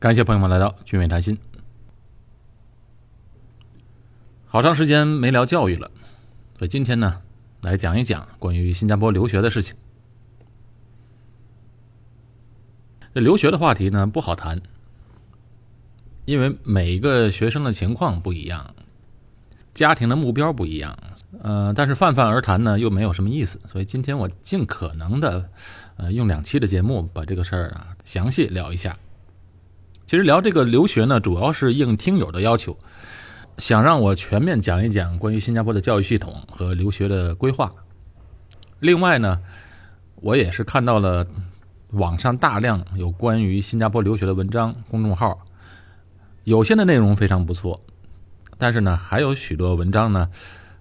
感谢朋友们来到君远谈心。好长时间没聊教育了，所以今天呢，来讲一讲关于新加坡留学的事情。这留学的话题呢不好谈，因为每一个学生的情况不一样，家庭的目标不一样，呃，但是泛泛而谈呢又没有什么意思，所以今天我尽可能的，呃，用两期的节目把这个事儿啊详细聊一下。其实聊这个留学呢，主要是应听友的要求，想让我全面讲一讲关于新加坡的教育系统和留学的规划。另外呢，我也是看到了网上大量有关于新加坡留学的文章、公众号，有些的内容非常不错，但是呢，还有许多文章呢，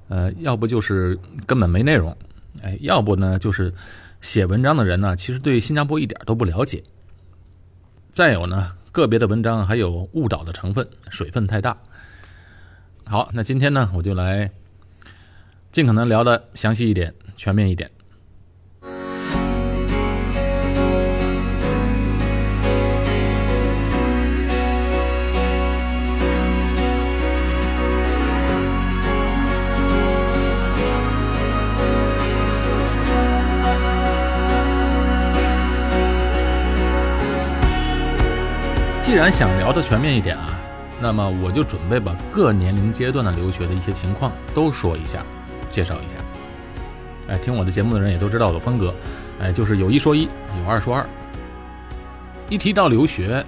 呃，要不就是根本没内容，哎，要不呢就是写文章的人呢，其实对新加坡一点都不了解。再有呢。个别的文章还有误导的成分，水分太大。好，那今天呢，我就来尽可能聊的详细一点，全面一点。既然想聊的全面一点啊，那么我就准备把各年龄阶段的留学的一些情况都说一下，介绍一下。哎，听我的节目的人也都知道我的风格，哎，就是有一说一，有二说二。一提到留学，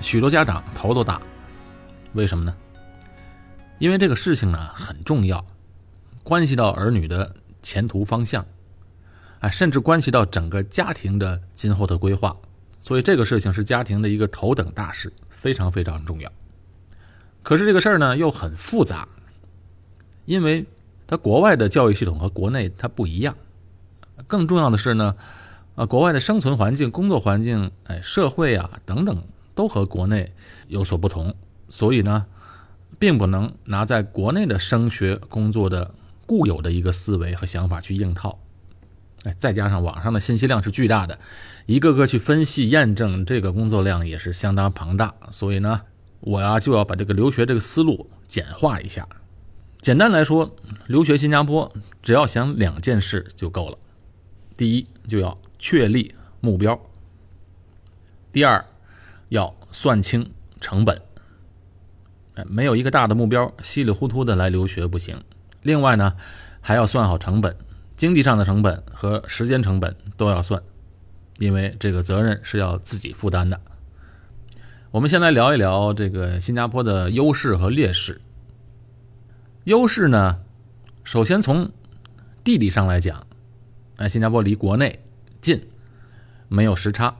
许多家长头都大，为什么呢？因为这个事情呢很重要，关系到儿女的前途方向，啊，甚至关系到整个家庭的今后的规划。所以这个事情是家庭的一个头等大事，非常非常重要。可是这个事儿呢又很复杂，因为它国外的教育系统和国内它不一样。更重要的是呢，啊，国外的生存环境、工作环境、哎，社会啊等等，都和国内有所不同。所以呢，并不能拿在国内的升学工作的固有的一个思维和想法去硬套。哎，再加上网上的信息量是巨大的，一个个去分析验证，这个工作量也是相当庞大。所以呢，我呀就要把这个留学这个思路简化一下。简单来说，留学新加坡只要想两件事就够了：第一，就要确立目标；第二，要算清成本。没有一个大的目标，稀里糊涂的来留学不行。另外呢，还要算好成本。经济上的成本和时间成本都要算，因为这个责任是要自己负担的。我们先来聊一聊这个新加坡的优势和劣势。优势呢，首先从地理上来讲，哎，新加坡离国内近，没有时差，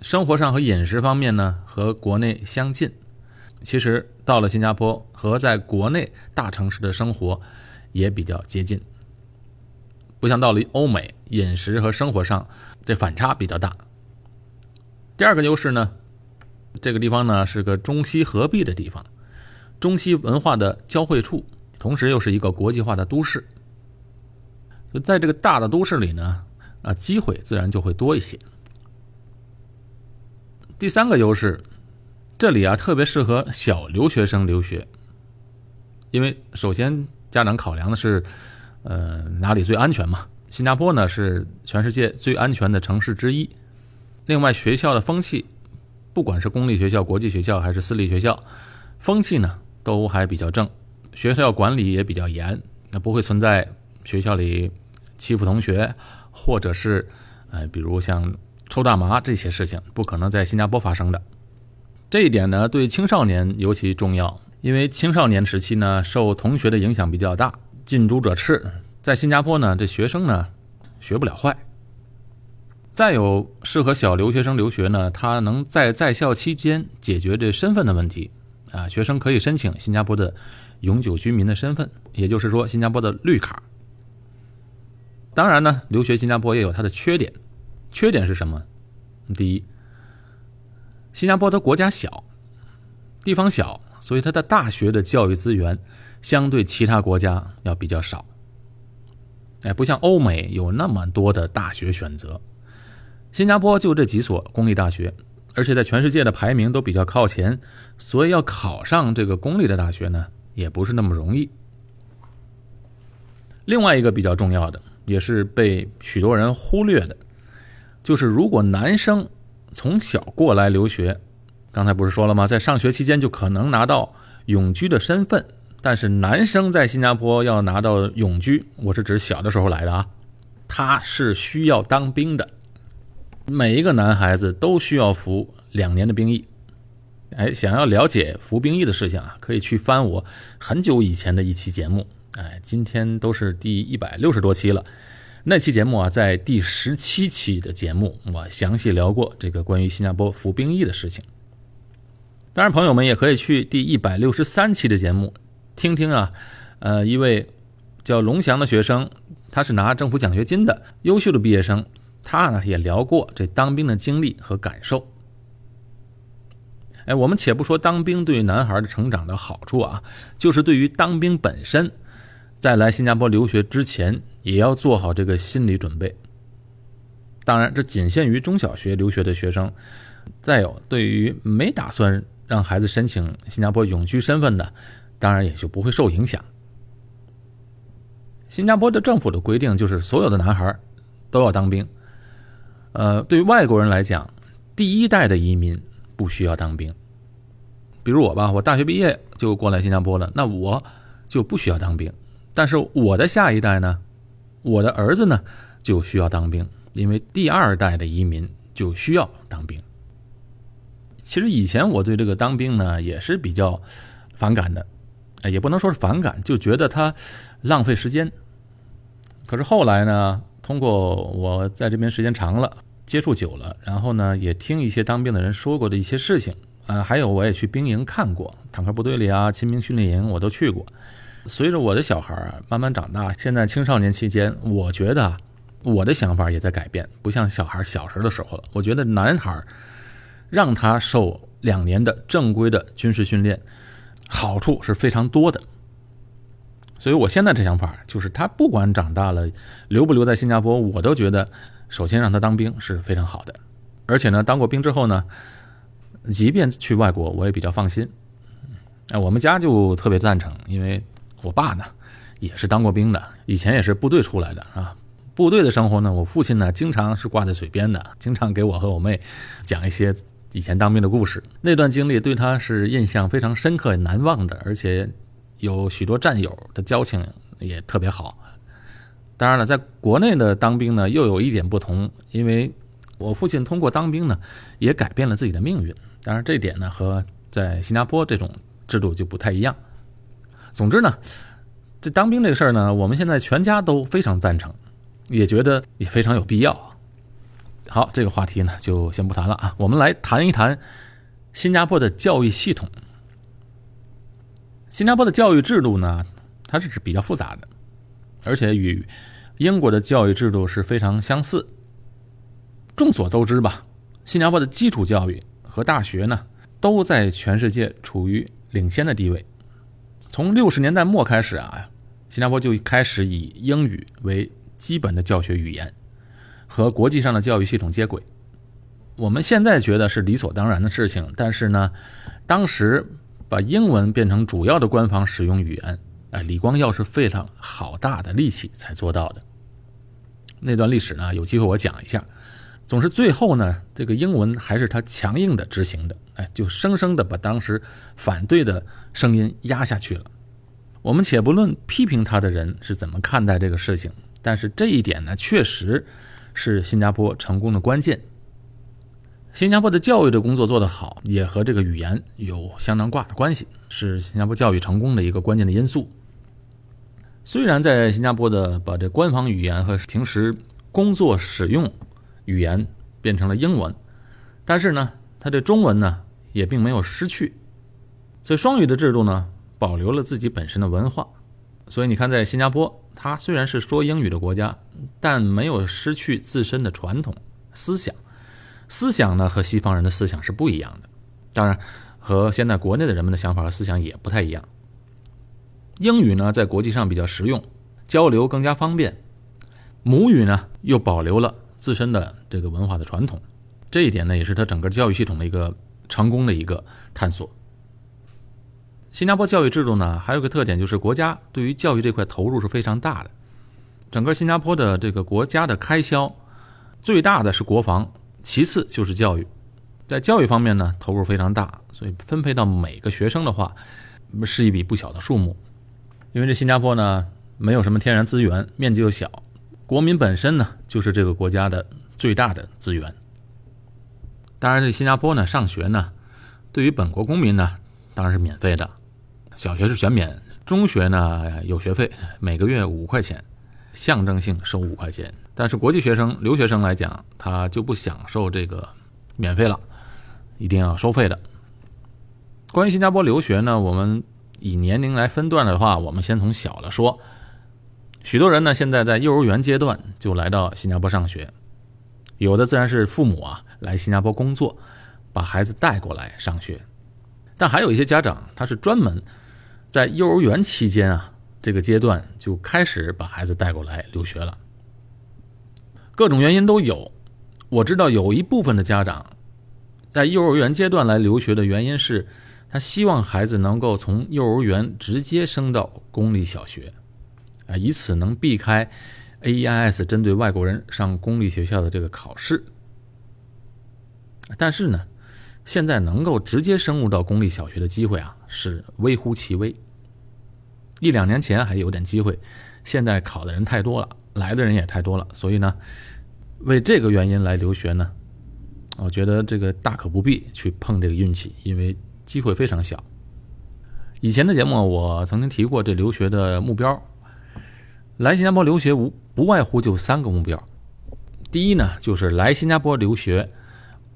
生活上和饮食方面呢和国内相近。其实到了新加坡和在国内大城市的生活也比较接近。不像到了欧美，饮食和生活上这反差比较大。第二个优势呢，这个地方呢是个中西合璧的地方，中西文化的交汇处，同时又是一个国际化的都市。就在这个大的都市里呢，啊，机会自然就会多一些。第三个优势，这里啊特别适合小留学生留学，因为首先家长考量的是。呃，哪里最安全嘛？新加坡呢是全世界最安全的城市之一。另外，学校的风气，不管是公立学校、国际学校还是私立学校，风气呢都还比较正。学校管理也比较严，那不会存在学校里欺负同学，或者是呃，比如像抽大麻这些事情，不可能在新加坡发生的。这一点呢，对青少年尤其重要，因为青少年时期呢，受同学的影响比较大。近朱者赤，在新加坡呢，这学生呢学不了坏。再有适合小留学生留学呢，他能在在校期间解决这身份的问题啊，学生可以申请新加坡的永久居民的身份，也就是说新加坡的绿卡。当然呢，留学新加坡也有它的缺点，缺点是什么？第一，新加坡的国家小，地方小，所以它的大学的教育资源。相对其他国家要比较少，哎，不像欧美有那么多的大学选择。新加坡就这几所公立大学，而且在全世界的排名都比较靠前，所以要考上这个公立的大学呢，也不是那么容易。另外一个比较重要的，也是被许多人忽略的，就是如果男生从小过来留学，刚才不是说了吗？在上学期间就可能拿到永居的身份，但是男生在新加坡要拿到永居，我是指小的时候来的啊，他是需要当兵的。每一个男孩子都需要服两年的兵役。哎，想要了解服兵役的事情啊，可以去翻我很久以前的一期节目。哎，今天都是第一百六十多期了。那期节目啊，在第十七期的节目，我详细聊过这个关于新加坡服兵役的事情。当然，朋友们也可以去第一百六十三期的节目听听啊。呃，一位叫龙翔的学生，他是拿政府奖学金的优秀的毕业生。他呢也聊过这当兵的经历和感受。哎，我们且不说当兵对男孩的成长的好处啊，就是对于当兵本身，在来新加坡留学之前，也要做好这个心理准备。当然，这仅限于中小学留学的学生。再有，对于没打算让孩子申请新加坡永居身份的，当然也就不会受影响。新加坡的政府的规定就是，所有的男孩都要当兵。呃，对外国人来讲，第一代的移民不需要当兵。比如我吧，我大学毕业就过来新加坡了，那我就不需要当兵。但是我的下一代呢，我的儿子呢就需要当兵，因为第二代的移民就需要当兵。其实以前我对这个当兵呢也是比较反感的，哎，也不能说是反感，就觉得他浪费时间。可是后来呢？通过我在这边时间长了，接触久了，然后呢，也听一些当兵的人说过的一些事情，啊，还有我也去兵营看过，坦克部队里啊，亲兵训练营我都去过。随着我的小孩慢慢长大，现在青少年期间，我觉得我的想法也在改变，不像小孩小时候的时候了。我觉得男孩让他受两年的正规的军事训练，好处是非常多的。所以，我现在这想法就是，他不管长大了留不留在新加坡，我都觉得，首先让他当兵是非常好的。而且呢，当过兵之后呢，即便去外国，我也比较放心。哎，我们家就特别赞成，因为我爸呢也是当过兵的，以前也是部队出来的啊。部队的生活呢，我父亲呢经常是挂在嘴边的，经常给我和我妹讲一些以前当兵的故事。那段经历对他是印象非常深刻、难忘的，而且。有许多战友的交情也特别好。当然了，在国内的当兵呢，又有一点不同，因为我父亲通过当兵呢，也改变了自己的命运。当然，这点呢和在新加坡这种制度就不太一样。总之呢，这当兵这个事儿呢，我们现在全家都非常赞成，也觉得也非常有必要。好，这个话题呢就先不谈了啊，我们来谈一谈新加坡的教育系统。新加坡的教育制度呢，它是比较复杂的，而且与英国的教育制度是非常相似。众所周知吧，新加坡的基础教育和大学呢，都在全世界处于领先的地位。从六十年代末开始啊，新加坡就开始以英语为基本的教学语言，和国际上的教育系统接轨。我们现在觉得是理所当然的事情，但是呢，当时。把英文变成主要的官方使用语言，哎，李光耀是费了好大的力气才做到的。那段历史呢，有机会我讲一下。总是最后呢，这个英文还是他强硬的执行的，哎，就生生的把当时反对的声音压下去了。我们且不论批评他的人是怎么看待这个事情，但是这一点呢，确实是新加坡成功的关键。新加坡的教育的工作做得好，也和这个语言有相当挂的关系，是新加坡教育成功的一个关键的因素。虽然在新加坡的把这官方语言和平时工作使用语言变成了英文，但是呢，它的中文呢也并没有失去，所以双语的制度呢保留了自己本身的文化。所以你看，在新加坡，它虽然是说英语的国家，但没有失去自身的传统思想。思想呢和西方人的思想是不一样的，当然和现在国内的人们的想法和思想也不太一样。英语呢在国际上比较实用，交流更加方便；母语呢又保留了自身的这个文化的传统。这一点呢，也是他整个教育系统的一个成功的一个探索。新加坡教育制度呢，还有个特点就是国家对于教育这块投入是非常大的。整个新加坡的这个国家的开销，最大的是国防，其次就是教育。在教育方面呢，投入非常大，所以分配到每个学生的话，是一笔不小的数目。因为这新加坡呢，没有什么天然资源，面积又小，国民本身呢，就是这个国家的最大的资源。当然，这新加坡呢，上学呢，对于本国公民呢，当然是免费的。小学是全免，中学呢有学费，每个月五块钱，象征性收五块钱。但是国际学生、留学生来讲，他就不享受这个免费了，一定要收费的。关于新加坡留学呢，我们以年龄来分段的话，我们先从小的说。许多人呢现在在幼儿园阶段就来到新加坡上学，有的自然是父母啊来新加坡工作，把孩子带过来上学，但还有一些家长他是专门。在幼儿园期间啊，这个阶段就开始把孩子带过来留学了。各种原因都有，我知道有一部分的家长在幼儿园阶段来留学的原因是，他希望孩子能够从幼儿园直接升到公立小学，啊，以此能避开 AEIS 针对外国人上公立学校的这个考试。但是呢。现在能够直接升入到公立小学的机会啊，是微乎其微。一两年前还有点机会，现在考的人太多了，来的人也太多了，所以呢，为这个原因来留学呢，我觉得这个大可不必去碰这个运气，因为机会非常小。以前的节目我曾经提过这留学的目标，来新加坡留学无不外乎就三个目标，第一呢就是来新加坡留学。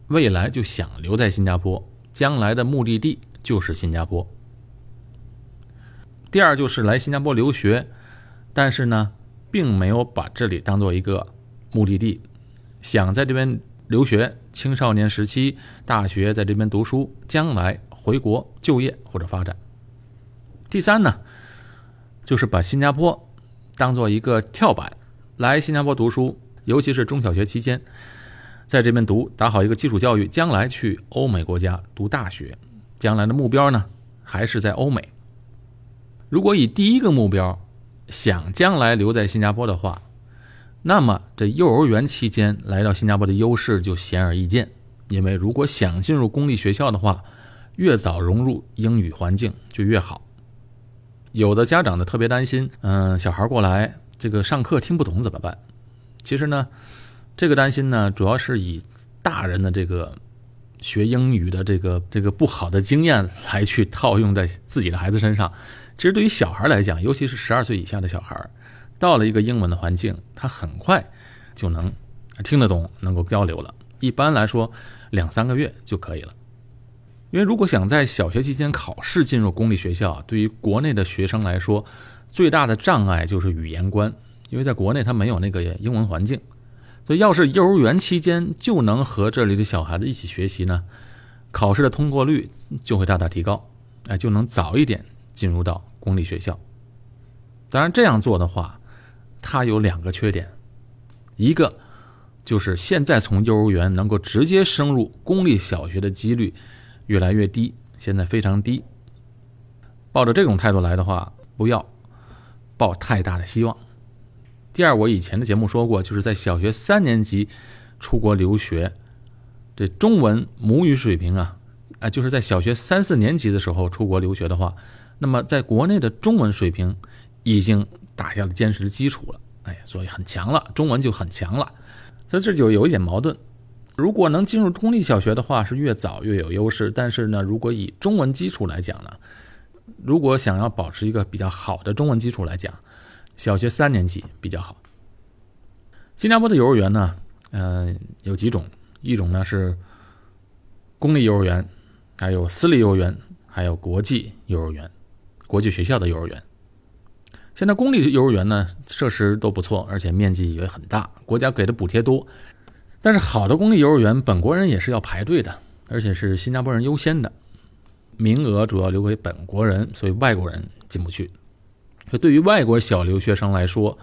未来就想留在新加坡，将来的目的地就是新加坡。第二就是来新加坡留学，但是呢，并没有把这里当做一个目的地，想在这边留学，青少年时期、大学在这边读书，将来回国就业或者发展。第三呢，就是把新加坡当做一个跳板，来新加坡读书，尤其是中小学期间。在这边读，打好一个基础教育，将来去欧美国家读大学，将来的目标呢还是在欧美。如果以第一个目标想将来留在新加坡的话，那么这幼儿园期间来到新加坡的优势就显而易见。因为如果想进入公立学校的话，越早融入英语环境就越好。有的家长呢特别担心，嗯，小孩过来这个上课听不懂怎么办？其实呢。这个担心呢，主要是以大人的这个学英语的这个这个不好的经验来去套用在自己的孩子身上。其实对于小孩来讲，尤其是十二岁以下的小孩，到了一个英文的环境，他很快就能听得懂，能够交流了。一般来说，两三个月就可以了。因为如果想在小学期间考试进入公立学校，对于国内的学生来说，最大的障碍就是语言关，因为在国内他没有那个英文环境。所以，要是幼儿园期间就能和这里的小孩子一起学习呢，考试的通过率就会大大提高，哎，就能早一点进入到公立学校。当然，这样做的话，它有两个缺点，一个就是现在从幼儿园能够直接升入公立小学的几率越来越低，现在非常低。抱着这种态度来的话，不要抱太大的希望。第二，我以前的节目说过，就是在小学三年级出国留学，这中文母语水平啊，啊，就是在小学三四年级的时候出国留学的话，那么在国内的中文水平已经打下了坚实的基础了，哎，所以很强了，中文就很强了。所以这就有一点矛盾，如果能进入公立小学的话，是越早越有优势。但是呢，如果以中文基础来讲呢，如果想要保持一个比较好的中文基础来讲，小学三年级比较好。新加坡的幼儿园呢，嗯，有几种，一种呢是公立幼儿园，还有私立幼儿园，还有国际幼儿园，国际学校的幼儿园。现在公立幼儿园呢，设施都不错，而且面积也很大，国家给的补贴多。但是好的公立幼儿园，本国人也是要排队的，而且是新加坡人优先的，名额主要留给本国人，所以外国人进不去。可对于外国小留学生来说，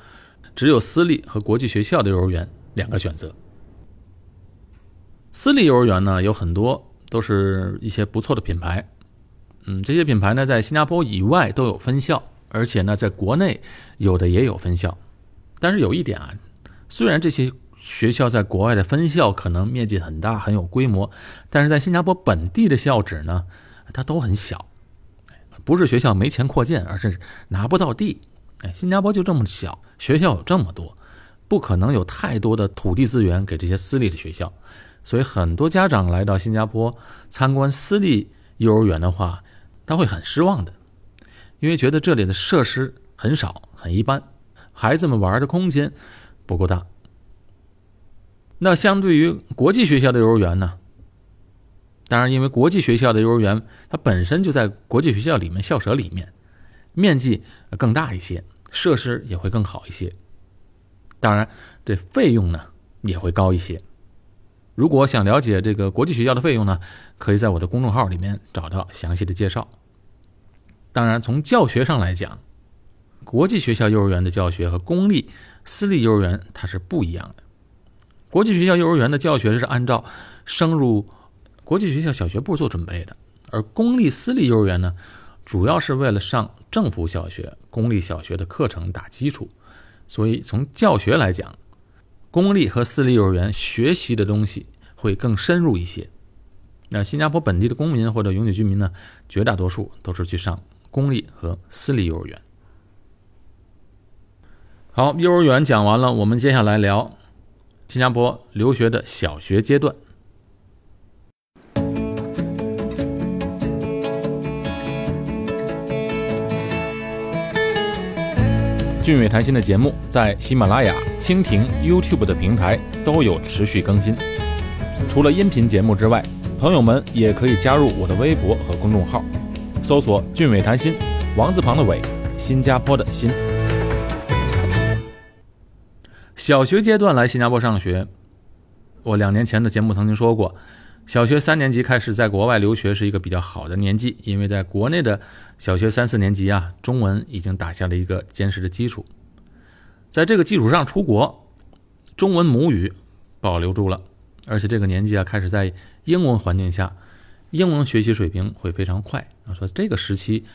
只有私立和国际学校的幼儿园两个选择。私立幼儿园呢，有很多都是一些不错的品牌，嗯，这些品牌呢，在新加坡以外都有分校，而且呢，在国内有的也有分校。但是有一点啊，虽然这些学校在国外的分校可能面积很大、很有规模，但是在新加坡本地的校址呢，它都很小，不是学校没钱扩建，而是拿不到地。哎，新加坡就这么小，学校有这么多，不可能有太多的土地资源给这些私立的学校。所以很多家长来到新加坡参观私立幼儿园的话，他会很失望的，因为觉得这里的设施很少、很一般，孩子们玩的空间不够大。那相对于国际学校的幼儿园呢？当然，因为国际学校的幼儿园它本身就在国际学校里面校舍里面，面积更大一些，设施也会更好一些。当然，这费用呢也会高一些。如果想了解这个国际学校的费用呢，可以在我的公众号里面找到详细的介绍。当然，从教学上来讲，国际学校幼儿园的教学和公立、私立幼儿园它是不一样的。国际学校幼儿园的教学是按照升入国际学校小学部做准备的，而公立、私立幼儿园呢，主要是为了上政府小学、公立小学的课程打基础。所以从教学来讲，公立和私立幼儿园学习的东西会更深入一些。那新加坡本地的公民或者永久居民呢，绝大多数都是去上公立和私立幼儿园。好，幼儿园讲完了，我们接下来聊新加坡留学的小学阶段。俊伟谈心的节目在喜马拉雅、蜻蜓、YouTube 的平台都有持续更新。除了音频节目之外，朋友们也可以加入我的微博和公众号，搜索“俊伟谈心”，王字旁的伟，新加坡的新。小学阶段来新加坡上学，我两年前的节目曾经说过。小学三年级开始在国外留学是一个比较好的年纪，因为在国内的小学三四年级啊，中文已经打下了一个坚实的基础。在这个基础上出国，中文母语保留住了，而且这个年纪啊，开始在英文环境下，英文学习水平会非常快啊。说这个时期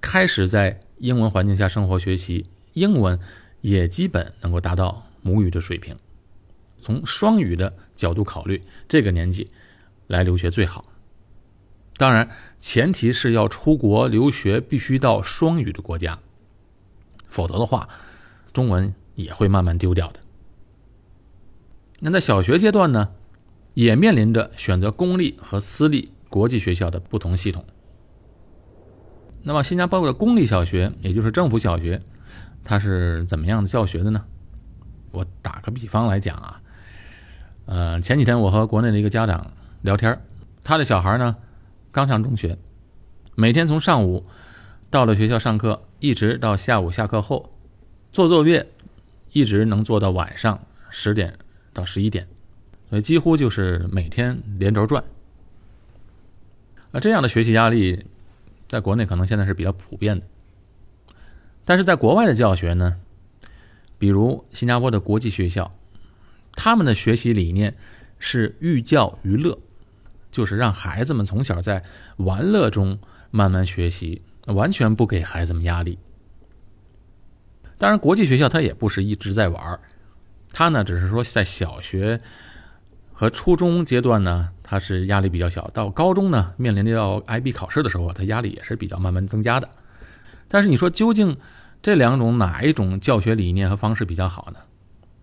开始在英文环境下生活学习，英文也基本能够达到母语的水平。从双语的角度考虑，这个年纪。来留学最好，当然前提是要出国留学，必须到双语的国家，否则的话，中文也会慢慢丢掉的。那在小学阶段呢，也面临着选择公立和私立国际学校的不同系统。那么新加坡的公立小学，也就是政府小学，它是怎么样的教学的呢？我打个比方来讲啊，呃，前几天我和国内的一个家长。聊天他的小孩呢，刚上中学，每天从上午到了学校上课，一直到下午下课后做作业，一直能做到晚上十点到十一点，所以几乎就是每天连轴转。啊，这样的学习压力，在国内可能现在是比较普遍的，但是在国外的教学呢，比如新加坡的国际学校，他们的学习理念是寓教于乐。就是让孩子们从小在玩乐中慢慢学习，完全不给孩子们压力。当然，国际学校它也不是一直在玩它呢只是说在小学和初中阶段呢，它是压力比较小；到高中呢，面临着要 IB 考试的时候，它压力也是比较慢慢增加的。但是你说究竟这两种哪一种教学理念和方式比较好呢？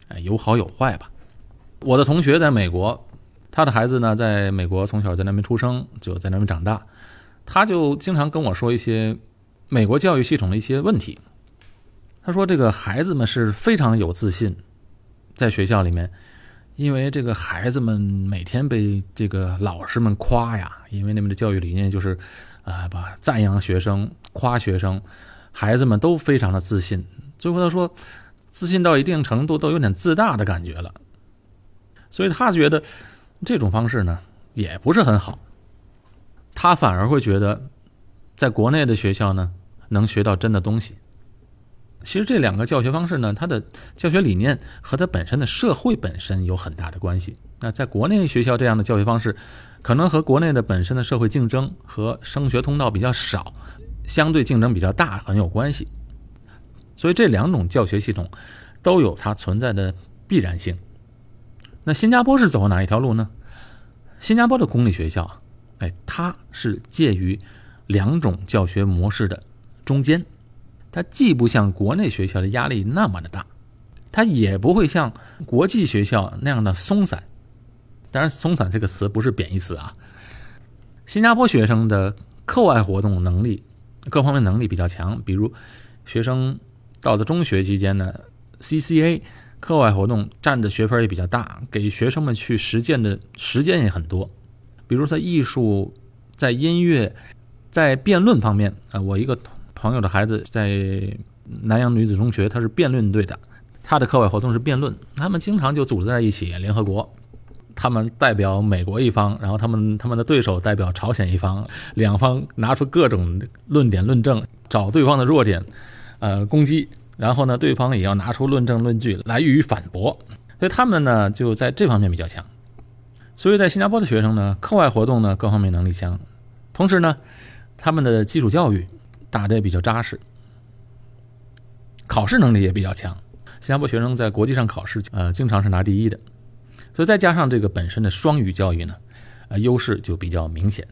哎，有好有坏吧。我的同学在美国。他的孩子呢，在美国从小在那边出生，就在那边长大，他就经常跟我说一些美国教育系统的一些问题。他说，这个孩子们是非常有自信，在学校里面，因为这个孩子们每天被这个老师们夸呀，因为那边的教育理念就是，啊，把赞扬学生、夸学生，孩子们都非常的自信。最后他说，自信到一定程度都有点自大的感觉了，所以他觉得。这种方式呢，也不是很好。他反而会觉得，在国内的学校呢，能学到真的东西。其实这两个教学方式呢，它的教学理念和它本身的社会本身有很大的关系。那在国内学校这样的教学方式，可能和国内的本身的社会竞争和升学通道比较少，相对竞争比较大很有关系。所以这两种教学系统都有它存在的必然性。那新加坡是走哪一条路呢？新加坡的公立学校，哎，它是介于两种教学模式的中间，它既不像国内学校的压力那么的大，它也不会像国际学校那样的松散。当然，“松散”这个词不是贬义词啊。新加坡学生的课外活动能力各方面能力比较强，比如学生到了中学期间呢，CCA。课外活动占的学分也比较大，给学生们去实践的时间也很多。比如在艺术、在音乐、在辩论方面啊，我一个朋友的孩子在南阳女子中学，他是辩论队的，他的课外活动是辩论。他们经常就组织在一起，联合国，他们代表美国一方，然后他们他们的对手代表朝鲜一方，两方拿出各种论点论证，找对方的弱点，呃，攻击。然后呢，对方也要拿出论证论据来予以反驳，所以他们呢就在这方面比较强。所以在新加坡的学生呢，课外活动呢各方面能力强，同时呢，他们的基础教育打得也比较扎实，考试能力也比较强。新加坡学生在国际上考试，呃，经常是拿第一的。所以再加上这个本身的双语教育呢，呃，优势就比较明显。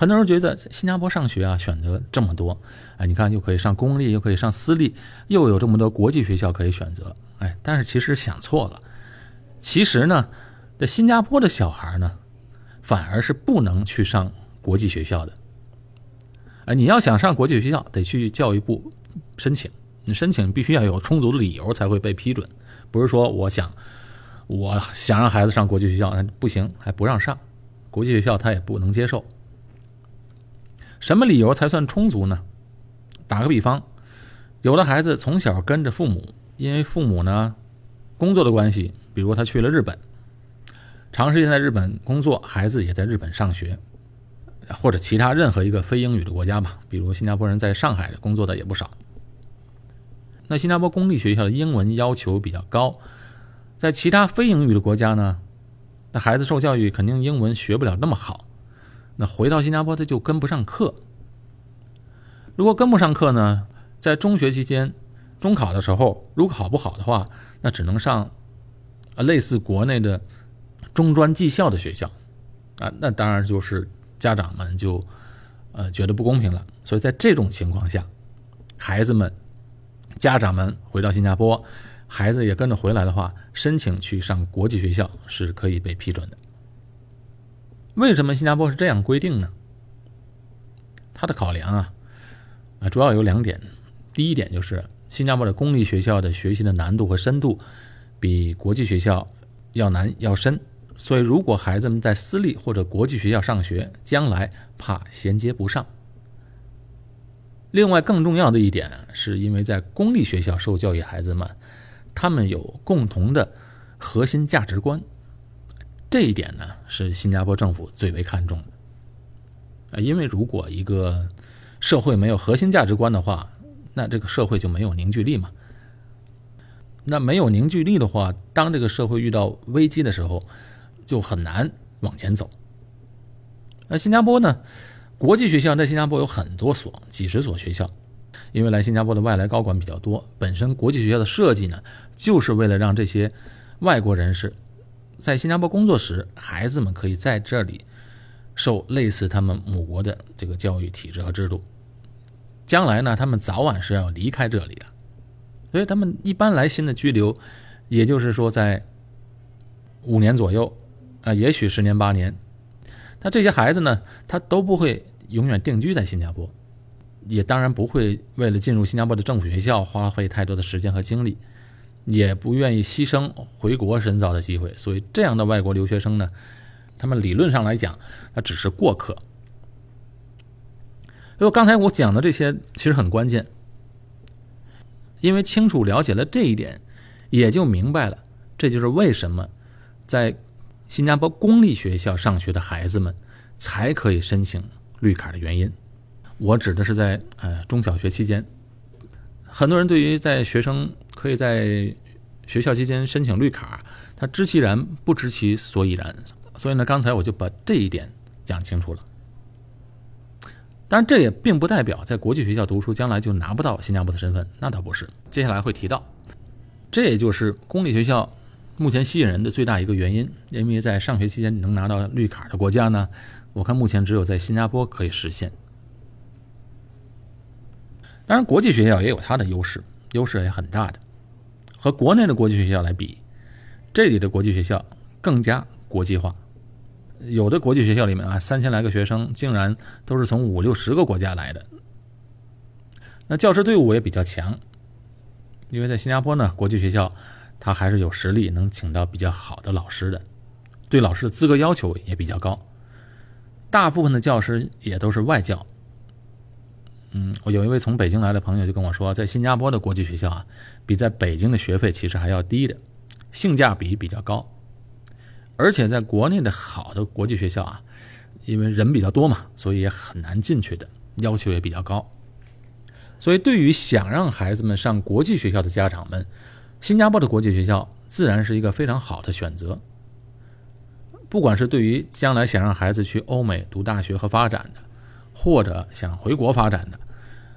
很多人觉得新加坡上学啊，选择这么多，哎，你看又可以上公立，又可以上私立，又有这么多国际学校可以选择，哎，但是其实想错了。其实呢，这新加坡的小孩呢，反而是不能去上国际学校的。哎，你要想上国际学校，得去教育部申请，你申请必须要有充足的理由才会被批准，不是说我想我想让孩子上国际学校，不行，还不让上，国际学校他也不能接受。什么理由才算充足呢？打个比方，有的孩子从小跟着父母，因为父母呢工作的关系，比如他去了日本，长时间在日本工作，孩子也在日本上学，或者其他任何一个非英语的国家吧，比如新加坡人在上海工作的也不少。那新加坡公立学校的英文要求比较高，在其他非英语的国家呢，那孩子受教育肯定英文学不了那么好。那回到新加坡，他就跟不上课。如果跟不上课呢，在中学期间，中考的时候，如果考不好的话，那只能上，啊，类似国内的中专技校的学校，啊，那当然就是家长们就，呃，觉得不公平了。所以在这种情况下，孩子们、家长们回到新加坡，孩子也跟着回来的话，申请去上国际学校是可以被批准的。为什么新加坡是这样规定呢？它的考量啊，啊，主要有两点。第一点就是新加坡的公立学校的学习的难度和深度比国际学校要难要深，所以如果孩子们在私立或者国际学校上学，将来怕衔接不上。另外，更重要的一点是因为在公立学校受教育孩子们，他们有共同的核心价值观。这一点呢，是新加坡政府最为看重的啊，因为如果一个社会没有核心价值观的话，那这个社会就没有凝聚力嘛。那没有凝聚力的话，当这个社会遇到危机的时候，就很难往前走。那新加坡呢，国际学校在新加坡有很多所，几十所学校，因为来新加坡的外来高管比较多，本身国际学校的设计呢，就是为了让这些外国人士。在新加坡工作时，孩子们可以在这里受类似他们母国的这个教育体制和制度。将来呢，他们早晚是要离开这里的，所以他们一般来新的居留，也就是说在五年左右，啊，也许十年八年。那这些孩子呢，他都不会永远定居在新加坡，也当然不会为了进入新加坡的政府学校花费太多的时间和精力。也不愿意牺牲回国深造的机会，所以这样的外国留学生呢，他们理论上来讲，他只是过客。因为刚才我讲的这些其实很关键，因为清楚了解了这一点，也就明白了，这就是为什么在新加坡公立学校上学的孩子们才可以申请绿卡的原因。我指的是在呃中小学期间。很多人对于在学生可以在学校期间申请绿卡，他知其然不知其所以然。所以呢，刚才我就把这一点讲清楚了。当然，这也并不代表在国际学校读书将来就拿不到新加坡的身份，那倒不是。接下来会提到，这也就是公立学校目前吸引人的最大一个原因。因为在上学期间能拿到绿卡的国家呢，我看目前只有在新加坡可以实现。当然，国际学校也有它的优势，优势也很大的。和国内的国际学校来比，这里的国际学校更加国际化。有的国际学校里面啊，三千来个学生竟然都是从五六十个国家来的。那教师队伍也比较强，因为在新加坡呢，国际学校它还是有实力能请到比较好的老师的，对老师的资格要求也比较高。大部分的教师也都是外教。嗯，我有一位从北京来的朋友就跟我说，在新加坡的国际学校啊，比在北京的学费其实还要低的，性价比比较高。而且在国内的好的国际学校啊，因为人比较多嘛，所以也很难进去的，要求也比较高。所以对于想让孩子们上国际学校的家长们，新加坡的国际学校自然是一个非常好的选择。不管是对于将来想让孩子去欧美读大学和发展的，或者想回国发展的，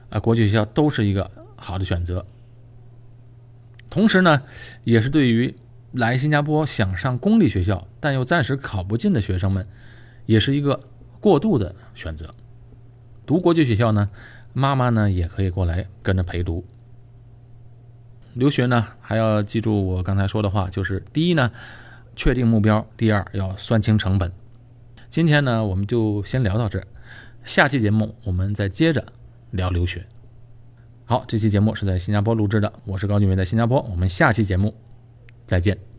啊，国际学校都是一个好的选择。同时呢，也是对于。来新加坡想上公立学校，但又暂时考不进的学生们，也是一个过渡的选择。读国际学校呢，妈妈呢也可以过来跟着陪读。留学呢，还要记住我刚才说的话，就是第一呢，确定目标；第二，要算清成本。今天呢，我们就先聊到这，下期节目我们再接着聊留学。好，这期节目是在新加坡录制的，我是高俊伟，在新加坡，我们下期节目。再见。